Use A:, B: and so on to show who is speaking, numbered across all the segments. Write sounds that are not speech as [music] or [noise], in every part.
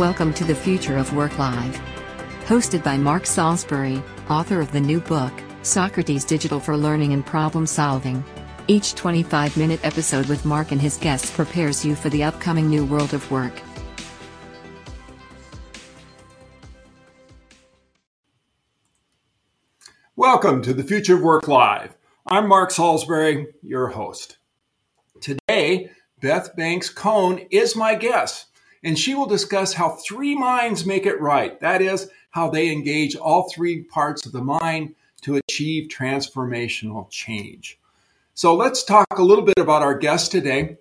A: Welcome to the Future of Work Live. Hosted by Mark Salisbury, author of the new book, Socrates Digital for Learning and Problem Solving. Each 25 minute episode with Mark and his guests prepares you for the upcoming new world of work.
B: Welcome to the Future of Work Live. I'm Mark Salisbury, your host. Today, Beth Banks Cohn is my guest, and she will discuss how three minds make it right. That is, how they engage all three parts of the mind to achieve transformational change. So let's talk a little bit about our guest today.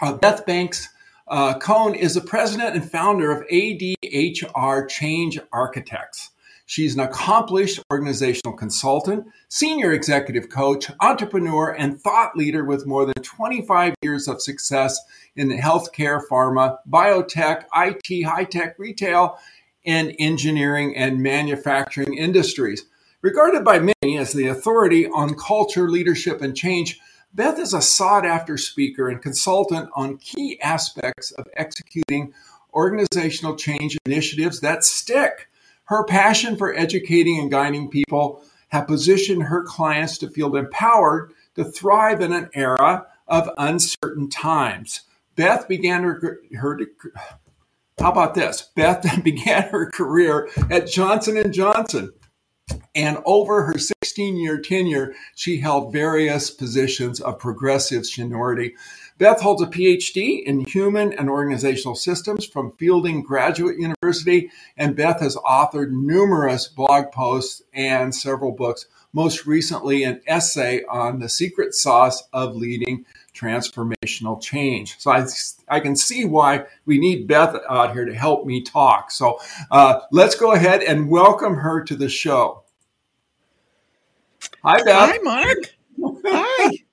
B: Uh, Beth Banks uh, Cohn is the president and founder of ADHR Change Architects. She's an accomplished organizational consultant, senior executive coach, entrepreneur, and thought leader with more than 25 years of success in the healthcare, pharma, biotech, IT, high tech, retail, and engineering and manufacturing industries. Regarded by many as the authority on culture, leadership, and change, Beth is a sought after speaker and consultant on key aspects of executing organizational change initiatives that stick. Her passion for educating and guiding people have positioned her clients to feel empowered to thrive in an era of uncertain times. Beth began her, her how about this? Beth [laughs] began her career at Johnson Johnson. And over her 16 year tenure, she held various positions of progressive seniority Beth holds a PhD in human and organizational systems from Fielding Graduate University, and Beth has authored numerous blog posts and several books, most recently, an essay on the secret sauce of leading transformational change. So I, I can see why we need Beth out here to help me talk. So uh, let's go ahead and welcome her to the show. Hi, Beth.
C: Hi, Mark. Hi. [laughs]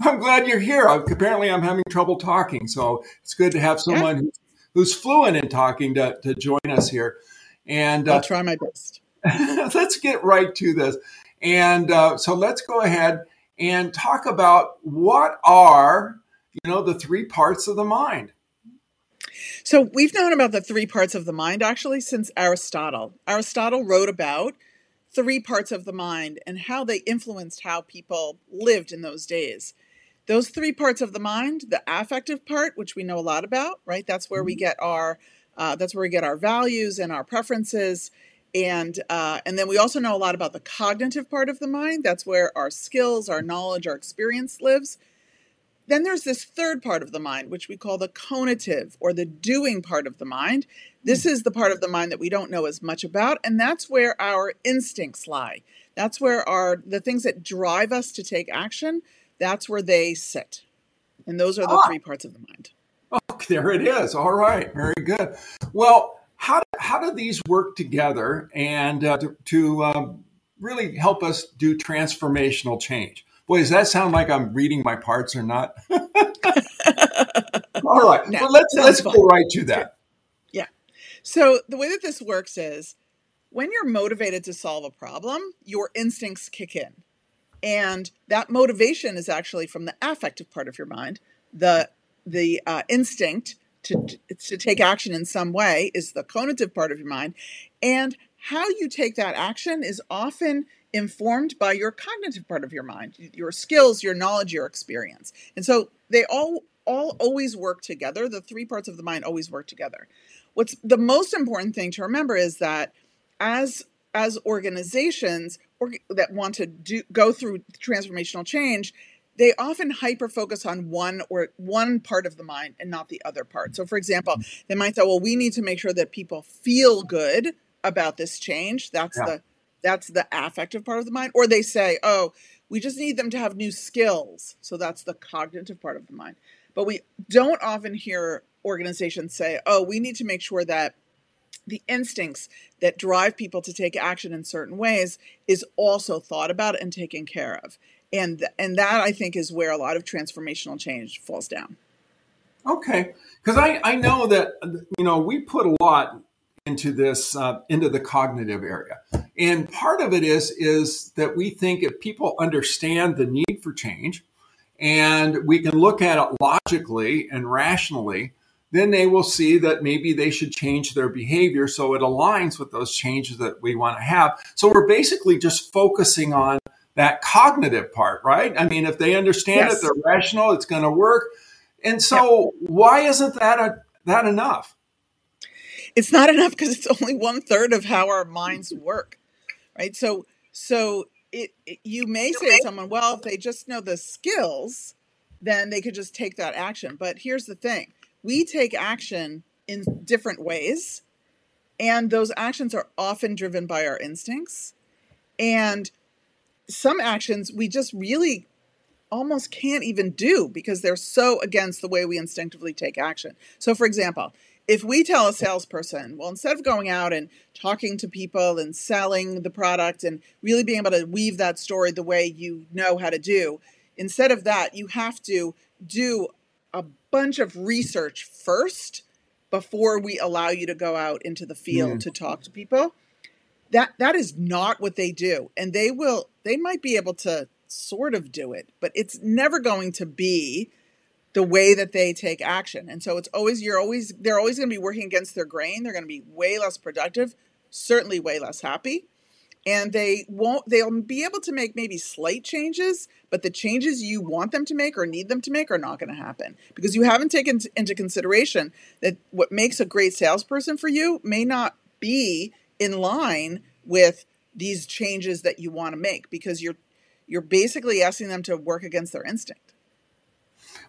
B: I'm glad you're here. Apparently, I'm having trouble talking, so it's good to have someone yeah. who's fluent in talking to, to join us here. And
C: uh, I'll try my best. [laughs]
B: let's get right to this. And uh, so let's go ahead and talk about what are you know the three parts of the mind.
C: So we've known about the three parts of the mind actually since Aristotle. Aristotle wrote about three parts of the mind and how they influenced how people lived in those days. Those three parts of the mind, the affective part, which we know a lot about, right? That's where we mm-hmm. get our uh, that's where we get our values and our preferences, and uh, and then we also know a lot about the cognitive part of the mind. That's where our skills, our knowledge, our experience lives. Then there's this third part of the mind, which we call the conative or the doing part of the mind. This is the part of the mind that we don't know as much about, and that's where our instincts lie. That's where our the things that drive us to take action, that's where they sit. And those are the ah. three parts of the mind.
B: Oh, there it is. All right, very good. Well, how how do these work together and uh, to, to um, really help us do transformational change? Boy, does that sound like I'm reading my parts or not? [laughs] All right. [laughs] No, well, let's let's fun. go right to that.
C: Yeah. So the way that this works is when you're motivated to solve a problem, your instincts kick in. And that motivation is actually from the affective part of your mind. The the uh, instinct to to take action in some way is the conative part of your mind, and how you take that action is often informed by your cognitive part of your mind, your skills, your knowledge, your experience. And so they all all always work together. The three parts of the mind always work together. What's the most important thing to remember is that as as organizations or, that want to do go through transformational change, they often hyper focus on one or one part of the mind and not the other part. So for example, mm-hmm. they might say, well, we need to make sure that people feel good about this change. That's yeah. the that's the affective part of the mind. Or they say, oh, we just need them to have new skills. So that's the cognitive part of the mind. But we don't often hear organizations say, oh, we need to make sure that the instincts that drive people to take action in certain ways is also thought about and taken care of. And, and that I think is where a lot of transformational change falls down.
B: Okay, because I, I know that you know we put a lot into this uh, into the cognitive area and part of it is is that we think if people understand the need for change and we can look at it logically and rationally then they will see that maybe they should change their behavior so it aligns with those changes that we want to have. So we're basically just focusing on that cognitive part, right? I mean, if they understand yes. it, they're rational, it's going to work. And so, why isn't that a, that enough?
C: It's not enough because it's only one third of how our minds work, right? So, so it, it you may say to someone, well, if they just know the skills, then they could just take that action. But here's the thing: we take action in different ways, and those actions are often driven by our instincts. And some actions we just really almost can't even do because they're so against the way we instinctively take action. So, for example, if we tell a salesperson, well, instead of going out and talking to people and selling the product and really being able to weave that story the way you know how to do, instead of that, you have to do a bunch of research first before we allow you to go out into the field mm. to talk to people. That that is not what they do. And they will they might be able to sort of do it, but it's never going to be the way that they take action. And so it's always you're always they're always going to be working against their grain. They're going to be way less productive, certainly way less happy. And they won't they'll be able to make maybe slight changes, but the changes you want them to make or need them to make are not going to happen because you haven't taken into consideration that what makes a great salesperson for you may not be in line with these changes that you want to make because you're you're basically asking them to work against their instinct.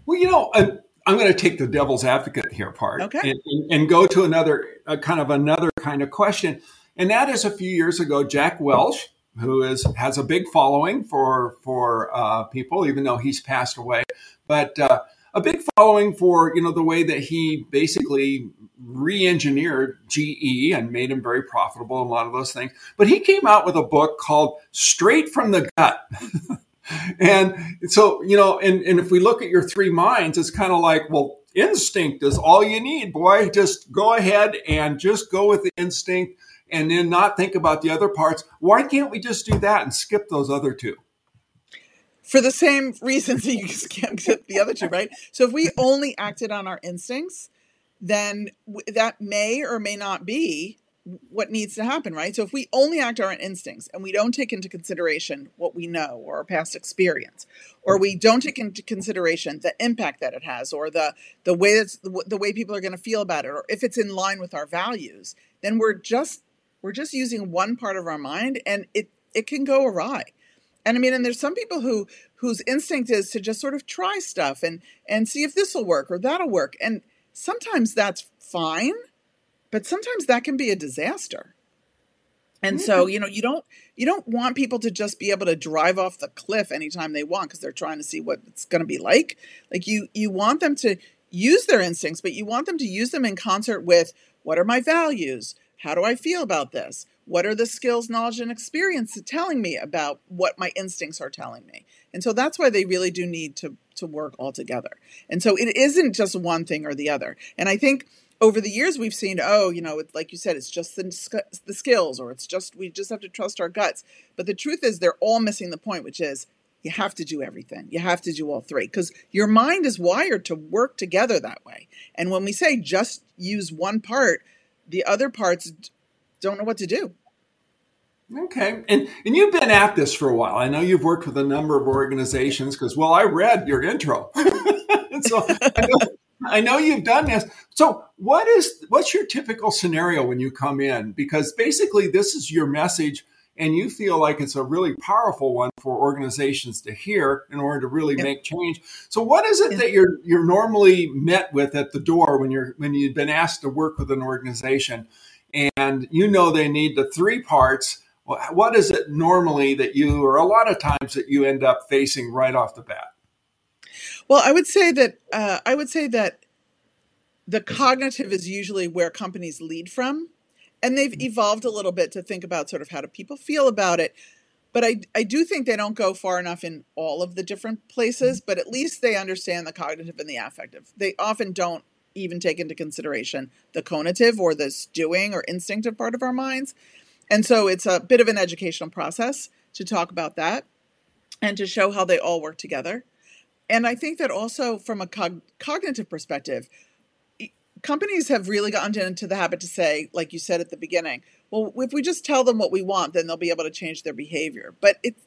B: Well, you know, I'm, I'm going to take the devil's advocate here part
C: okay.
B: and, and, and go to another uh, kind of another kind of question. And that is a few years ago, Jack Welch, who is has a big following for for uh, people, even though he's passed away, but uh, a big following for you know the way that he basically re-engineered GE and made him very profitable and a lot of those things. But he came out with a book called Straight from the Gut. [laughs] and so, you know, and, and if we look at your three minds, it's kind of like, well, instinct is all you need, boy. Just go ahead and just go with the instinct and then not think about the other parts. Why can't we just do that and skip those other two?
C: For the same reasons that you can't skip the other two, right? So if we only acted on our instincts, then that may or may not be what needs to happen, right? So if we only act on our instincts and we don't take into consideration what we know or our past experience, or we don't take into consideration the impact that it has, or the the way that's the, the way people are going to feel about it, or if it's in line with our values, then we're just we're just using one part of our mind, and it it can go awry. And I mean, and there's some people who whose instinct is to just sort of try stuff and and see if this will work or that'll work, and sometimes that's fine but sometimes that can be a disaster and so mm-hmm. you know you don't you don't want people to just be able to drive off the cliff anytime they want because they're trying to see what it's going to be like like you you want them to use their instincts but you want them to use them in concert with what are my values how do i feel about this? What are the skills knowledge and experience telling me about what my instincts are telling me? And so that's why they really do need to to work all together. And so it isn't just one thing or the other. And i think over the years we've seen oh you know like you said it's just the, the skills or it's just we just have to trust our guts. But the truth is they're all missing the point which is you have to do everything. You have to do all three because your mind is wired to work together that way. And when we say just use one part the other parts don't know what to do
B: Okay, and and you've been at this for a while. I know you've worked with a number of organizations because, well, I read your intro, [laughs] so I know, I know you've done this. So, what is what's your typical scenario when you come in? Because basically, this is your message, and you feel like it's a really powerful one for organizations to hear in order to really yeah. make change. So, what is it yeah. that you're you're normally met with at the door when you're when you've been asked to work with an organization, and you know they need the three parts? What is it normally that you, or a lot of times that you end up facing right off the bat?
C: Well, I would say that uh, I would say that the cognitive is usually where companies lead from, and they've mm-hmm. evolved a little bit to think about sort of how do people feel about it. But I, I do think they don't go far enough in all of the different places, mm-hmm. but at least they understand the cognitive and the affective. They often don't even take into consideration the conative or the doing or instinctive part of our minds. And so it's a bit of an educational process to talk about that and to show how they all work together. And I think that also from a cog- cognitive perspective, companies have really gotten into the habit to say, like you said at the beginning, well, if we just tell them what we want, then they'll be able to change their behavior. But it's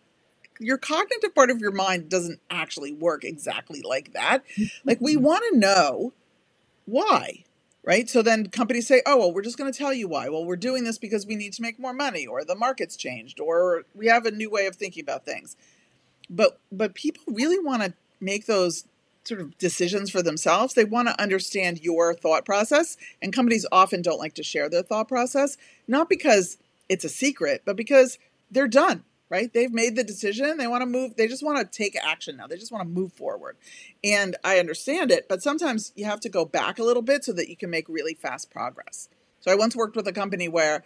C: your cognitive part of your mind doesn't actually work exactly like that. Like we mm-hmm. want to know why, right? So then companies say, "Oh, well, we're just going to tell you why. Well, we're doing this because we need to make more money or the market's changed or we have a new way of thinking about things." But but people really want to make those sort of decisions for themselves. They want to understand your thought process, and companies often don't like to share their thought process, not because it's a secret, but because they're done, right? They've made the decision. They want to move, they just want to take action now. They just want to move forward. And I understand it, but sometimes you have to go back a little bit so that you can make really fast progress. So I once worked with a company where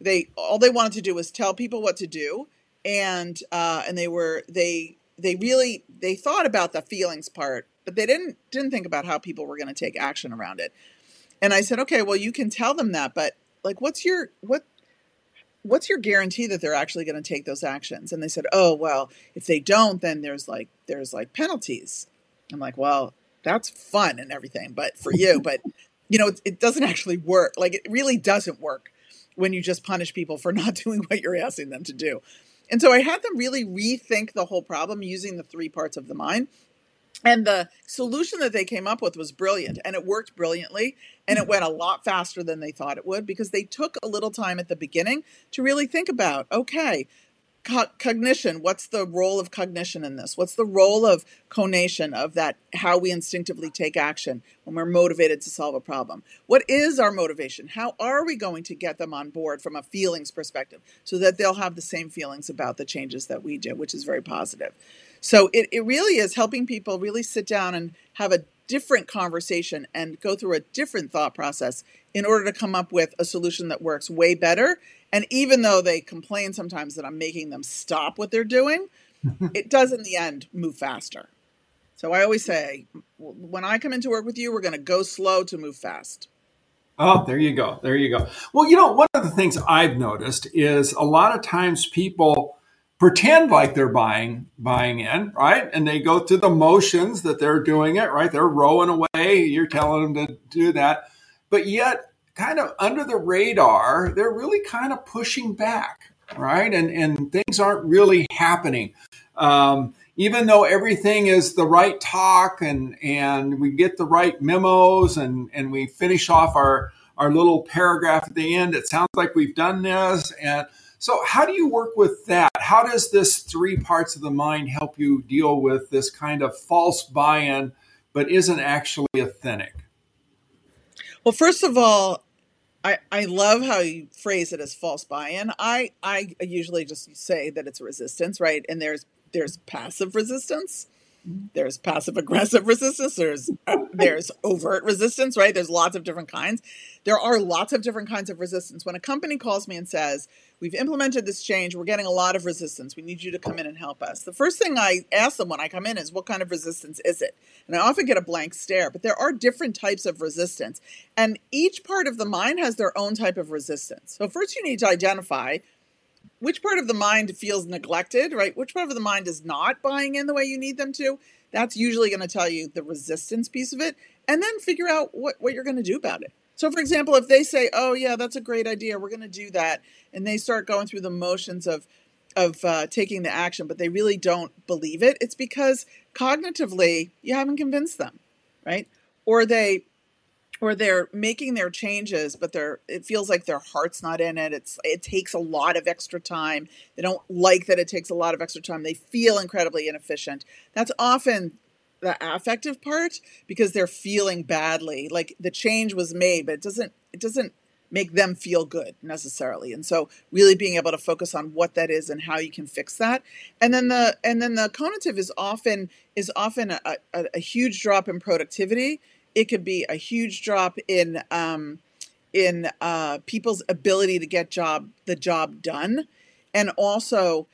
C: they all they wanted to do was tell people what to do and uh, and they were they they really they thought about the feelings part but they didn't didn't think about how people were going to take action around it. And I said, okay, well, you can tell them that, but like, what's your what what's your guarantee that they're actually going to take those actions? And they said, oh, well, if they don't, then there's like there's like penalties. I'm like, well, that's fun and everything, but for you, [laughs] but you know, it, it doesn't actually work. Like, it really doesn't work when you just punish people for [laughs] not doing what you're asking them to do. And so I had them really rethink the whole problem using the three parts of the mind and the solution that they came up with was brilliant and it worked brilliantly and it went a lot faster than they thought it would because they took a little time at the beginning to really think about okay co- cognition what's the role of cognition in this? What's the role of conation of that how we instinctively take action when we're motivated to solve a problem? What is our motivation? How are we going to get them on board from a feelings perspective so that they'll have the same feelings about the changes that we do which is very positive so it, it really is helping people really sit down and have a different conversation and go through a different thought process in order to come up with a solution that works way better. And even though they complain sometimes that I'm making them stop what they're doing, [laughs] it does in the end move faster. So I always say, when I come into work with you, we're going to go slow to move fast.
B: Oh, there you go. There you go. Well, you know, one of the things I've noticed is a lot of times people pretend like they're buying buying in, right? And they go through the motions that they're doing it, right? They're rowing away. You're telling them to do that, but yet, kind of under the radar, they're really kind of pushing back, right? And and things aren't really happening. Um, even though everything is the right talk and and we get the right memos and and we finish off our our little paragraph at the end, it sounds like we've done this and so, how do you work with that? How does this three parts of the mind help you deal with this kind of false buy in, but isn't actually authentic?
C: Well, first of all, I, I love how you phrase it as false buy-in. I, I usually just say that it's resistance, right? And there's there's passive resistance, mm-hmm. there's passive aggressive [laughs] resistance, there's there's overt resistance, right? There's lots of different kinds. There are lots of different kinds of resistance. When a company calls me and says, We've implemented this change. We're getting a lot of resistance. We need you to come in and help us. The first thing I ask them when I come in is, What kind of resistance is it? And I often get a blank stare, but there are different types of resistance. And each part of the mind has their own type of resistance. So, first, you need to identify which part of the mind feels neglected, right? Which part of the mind is not buying in the way you need them to. That's usually going to tell you the resistance piece of it. And then figure out what, what you're going to do about it. So, for example, if they say, "Oh, yeah, that's a great idea. We're going to do that," and they start going through the motions of of uh, taking the action, but they really don't believe it, it's because cognitively you haven't convinced them, right? Or they or they're making their changes, but they're it feels like their heart's not in it. It's it takes a lot of extra time. They don't like that it takes a lot of extra time. They feel incredibly inefficient. That's often the affective part because they're feeling badly. Like the change was made but it doesn't it doesn't make them feel good necessarily. And so really being able to focus on what that is and how you can fix that. And then the and then the conative is often is often a, a, a huge drop in productivity. It could be a huge drop in um, in uh, people's ability to get job the job done. And also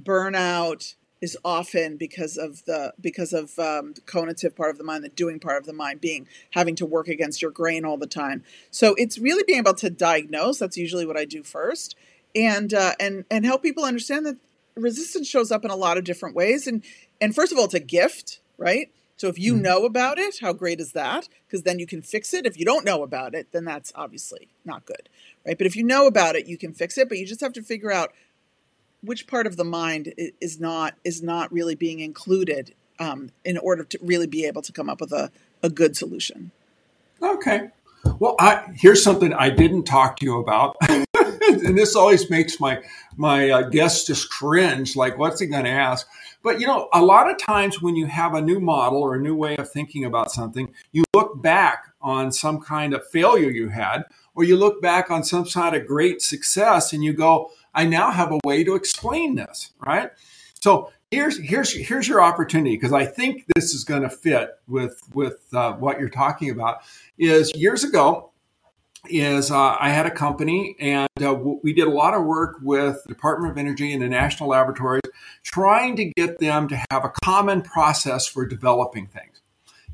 C: burnout is often because of the because of um, the conative part of the mind, the doing part of the mind, being having to work against your grain all the time. So it's really being able to diagnose. That's usually what I do first, and uh, and and help people understand that resistance shows up in a lot of different ways. And and first of all, it's a gift, right? So if you mm-hmm. know about it, how great is that? Because then you can fix it. If you don't know about it, then that's obviously not good, right? But if you know about it, you can fix it. But you just have to figure out which part of the mind is not is not really being included um, in order to really be able to come up with a, a good solution.
B: Okay. Well, I, here's something I didn't talk to you about, [laughs] and this always makes my my uh, guests just cringe. Like, what's he going to ask? But you know, a lot of times when you have a new model or a new way of thinking about something, you look back on some kind of failure you had, or you look back on some sort of great success, and you go, "I now have a way to explain this." Right? So here's here's here's your opportunity because I think this is going to fit with with uh, what you're talking about. Is years ago, is uh, I had a company and uh, we did a lot of work with the Department of Energy and the national laboratories, trying to get them to have a common process for developing things.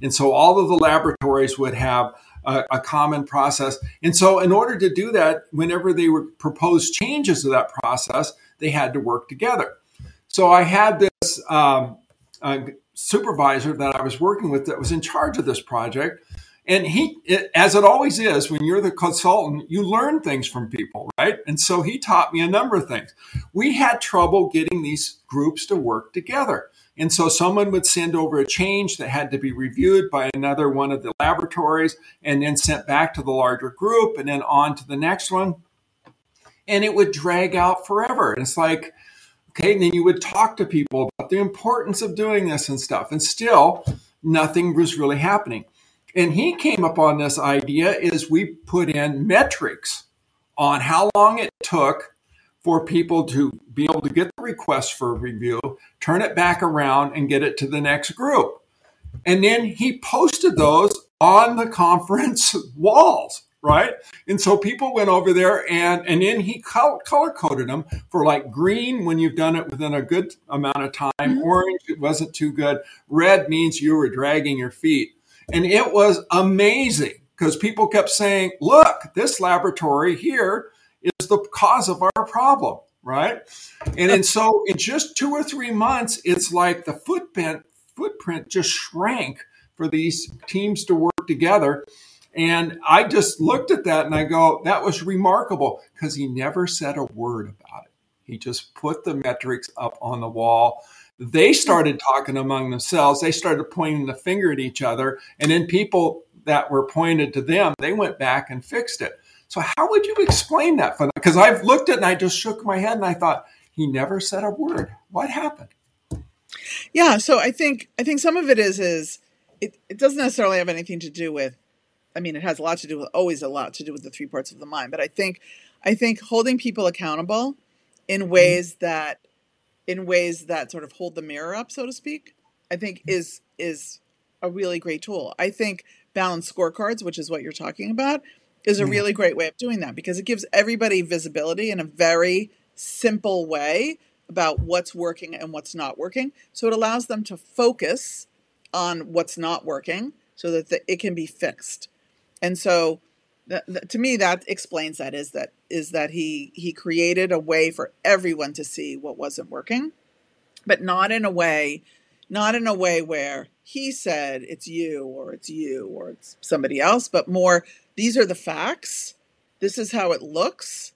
B: And so all of the laboratories would have a, a common process. And so, in order to do that, whenever they were proposed changes to that process, they had to work together. So I had this um, supervisor that I was working with that was in charge of this project. And he, it, as it always is, when you're the consultant, you learn things from people, right? And so he taught me a number of things. We had trouble getting these groups to work together. And so someone would send over a change that had to be reviewed by another one of the laboratories and then sent back to the larger group and then on to the next one. And it would drag out forever. And it's like, Okay. And then you would talk to people about the importance of doing this and stuff. And still, nothing was really happening. And he came up on this idea is we put in metrics on how long it took for people to be able to get the request for review, turn it back around and get it to the next group. And then he posted those on the [laughs] conference walls right? And so people went over there and and then he color coded them for like green when you've done it within a good amount of time, mm-hmm. orange it wasn't too good, red means you were dragging your feet. And it was amazing because people kept saying, "Look, this laboratory here the cause of our problem." Right. And, and so in just two or three months, it's like the footprint footprint just shrank for these teams to work together. And I just looked at that and I go, that was remarkable because he never said a word about it. He just put the metrics up on the wall. They started talking among themselves. They started pointing the finger at each other. And then people that were pointed to them, they went back and fixed it. So, how would you explain that? For them? Because I've looked at it and I just shook my head and I thought, he never said a word. What happened?
C: Yeah, so I think I think some of it is is it, it doesn't necessarily have anything to do with I mean, it has a lot to do with always a lot to do with the three parts of the mind. But I think, I think holding people accountable in mm-hmm. ways that, in ways that sort of hold the mirror up, so to speak, I think mm-hmm. is is a really great tool. I think balanced scorecards, which is what you're talking about, is a really great way of doing that because it gives everybody visibility in a very simple way about what's working and what's not working. So it allows them to focus on what's not working so that the, it can be fixed and so to me that explains that is that is that he he created a way for everyone to see what wasn't working but not in a way not in a way where he said it's you or it's you or it's somebody else but more these are the facts this is how it looks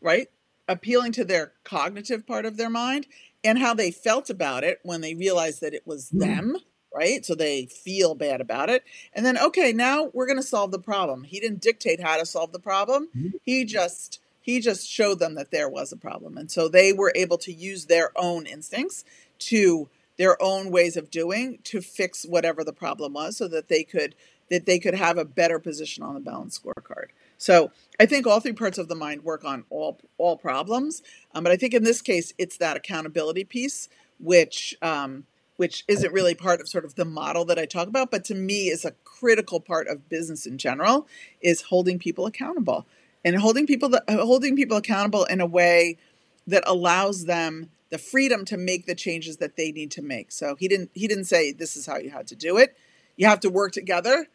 C: right appealing to their cognitive part of their mind and how they felt about it when they realized that it was mm-hmm. them right? So they feel bad about it. And then, okay, now we're going to solve the problem. He didn't dictate how to solve the problem. Mm-hmm. He just he just showed them that there was a problem. And so they were able to use their own instincts to their own ways of doing to fix whatever the problem was so that they could that they could have a better position on the balance scorecard. So I think all three parts of the mind work on all all problems, um, but I think in this case it's that accountability piece which um, which isn't really part of sort of the model that I talk about, but to me is a critical part of business in general is holding people accountable and holding people holding people accountable in a way that allows them the freedom to make the changes that they need to make. So he didn't he didn't say this is how you had to do it. You have to work together,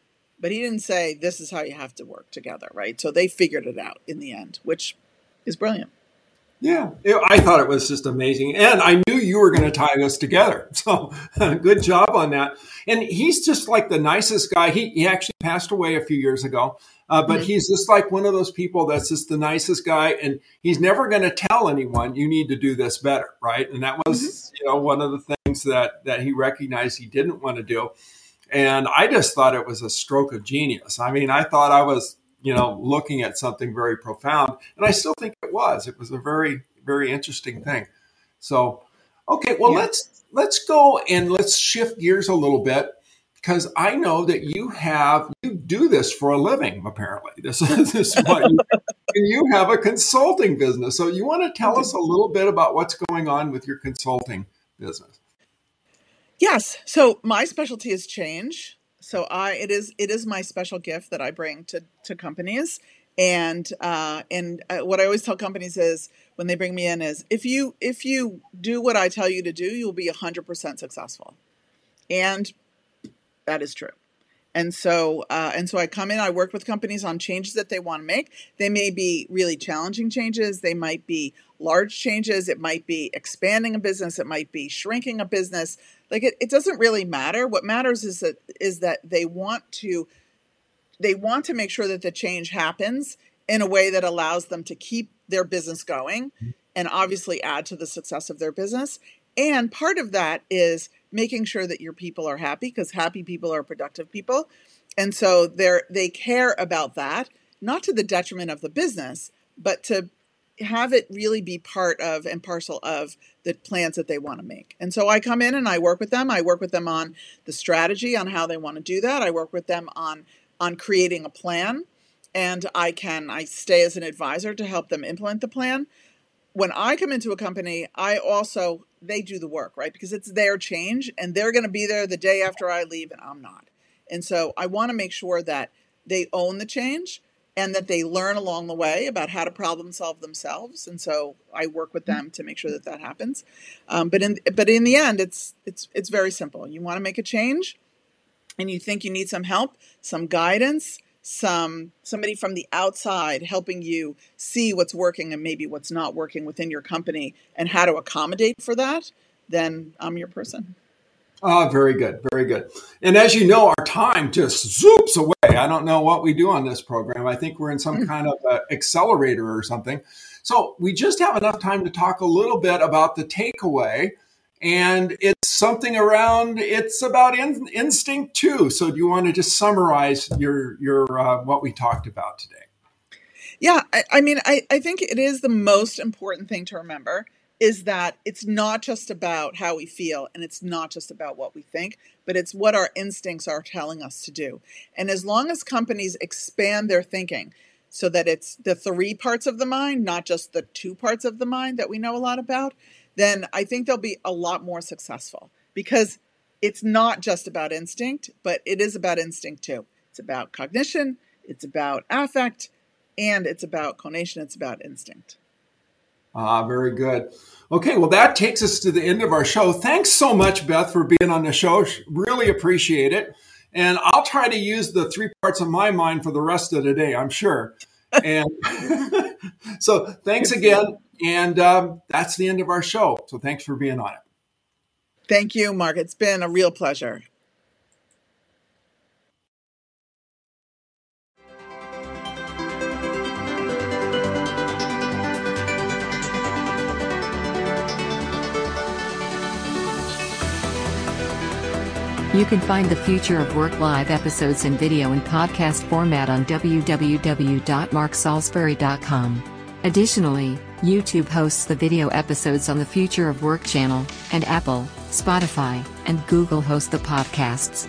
C: but he didn't say this is how you have to work together, right? So they figured it out in the end, which is brilliant.
B: Yeah, it, I thought it was just amazing. And I knew you were going to tie us together. [laughs] So good job on that. And he's just like the nicest guy. He, he actually passed away a few years ago, uh, but mm-hmm. he's just like one of those people that's just the nicest guy. And he's never going to tell anyone, you need to do this better. Right. And that was, mm-hmm. you know, one of the things that, that he recognized he didn't want to do. And I just thought it was a stroke of genius. I mean, I thought I was you know, looking at something very profound. And I still think it was. It was a very, very interesting thing. So, okay, well, yeah. let's let's go and let's shift gears a little bit because I know that you have you do this for a living. Apparently, this, is [laughs] this is what you, and you have a consulting business. So, you want to tell us a little bit about what's going on with your consulting business?
C: Yes. So, my specialty is change so I it is it is my special gift that I bring to to companies. And uh, and uh, what I always tell companies is when they bring me in is if you if you do what I tell you to do, you'll be hundred percent successful, and that is true. And so, uh, and so I come in. I work with companies on changes that they want to make. They may be really challenging changes. They might be large changes. It might be expanding a business. It might be shrinking a business. Like it, it doesn't really matter. What matters is that is that they want to they want to make sure that the change happens in a way that allows them to keep their business going mm-hmm. and obviously add to the success of their business. And part of that is making sure that your people are happy because happy people are productive people. And so they're they care about that, not to the detriment of the business, but to have it really be part of and parcel of the plans that they want to make. And so I come in and I work with them. I work with them on the strategy on how they want to do that. I work with them on on creating a plan and I can I stay as an advisor to help them implement the plan. When I come into a company, I also they do the work, right? Because it's their change and they're going to be there the day after I leave and I'm not. And so I want to make sure that they own the change and that they learn along the way about how to problem solve themselves. And so I work with them to make sure that that happens. Um, but in but in the end, it's it's it's very simple. You want to make a change, and you think you need some help, some guidance, some somebody from the outside helping you see what's working and maybe what's not working within your company and how to accommodate for that. Then I'm your person.
B: Ah, very good, very good. And as you know, our time just zoops away. I don't know what we do on this program. I think we're in some hmm. kind of uh, accelerator or something. So we just have enough time to talk a little bit about the takeaway. And it's something around. It's about in, instinct too. So do you want to just summarize your your uh, what we talked about today?
C: Yeah, I, I mean, I, I think it is the most important thing to remember is that it's not just about how we feel and it's not just about what we think, but it's what our instincts are telling us to do. And as long as companies expand their thinking so that it's the three parts of the mind, not just the two parts of the mind that we know a lot about, then I think they'll be a lot more successful because it's not just about instinct, but it is about instinct too. It's about cognition, it's about affect, and it's about conation, it's about instinct.
B: Ah, very good. Okay, well, that takes us to the end of our show. Thanks so much, Beth, for being on the show. Really appreciate it. And I'll try to use the three parts of my mind for the rest of the day, I'm sure. And [laughs] so thanks again. And um, that's the end of our show. So thanks for being on it.
C: Thank you, Mark. It's been a real pleasure.
A: You can find the Future of Work live episodes in video and podcast format on www.marksalisbury.com. Additionally, YouTube hosts the video episodes on the Future of Work channel, and Apple, Spotify, and Google host the podcasts.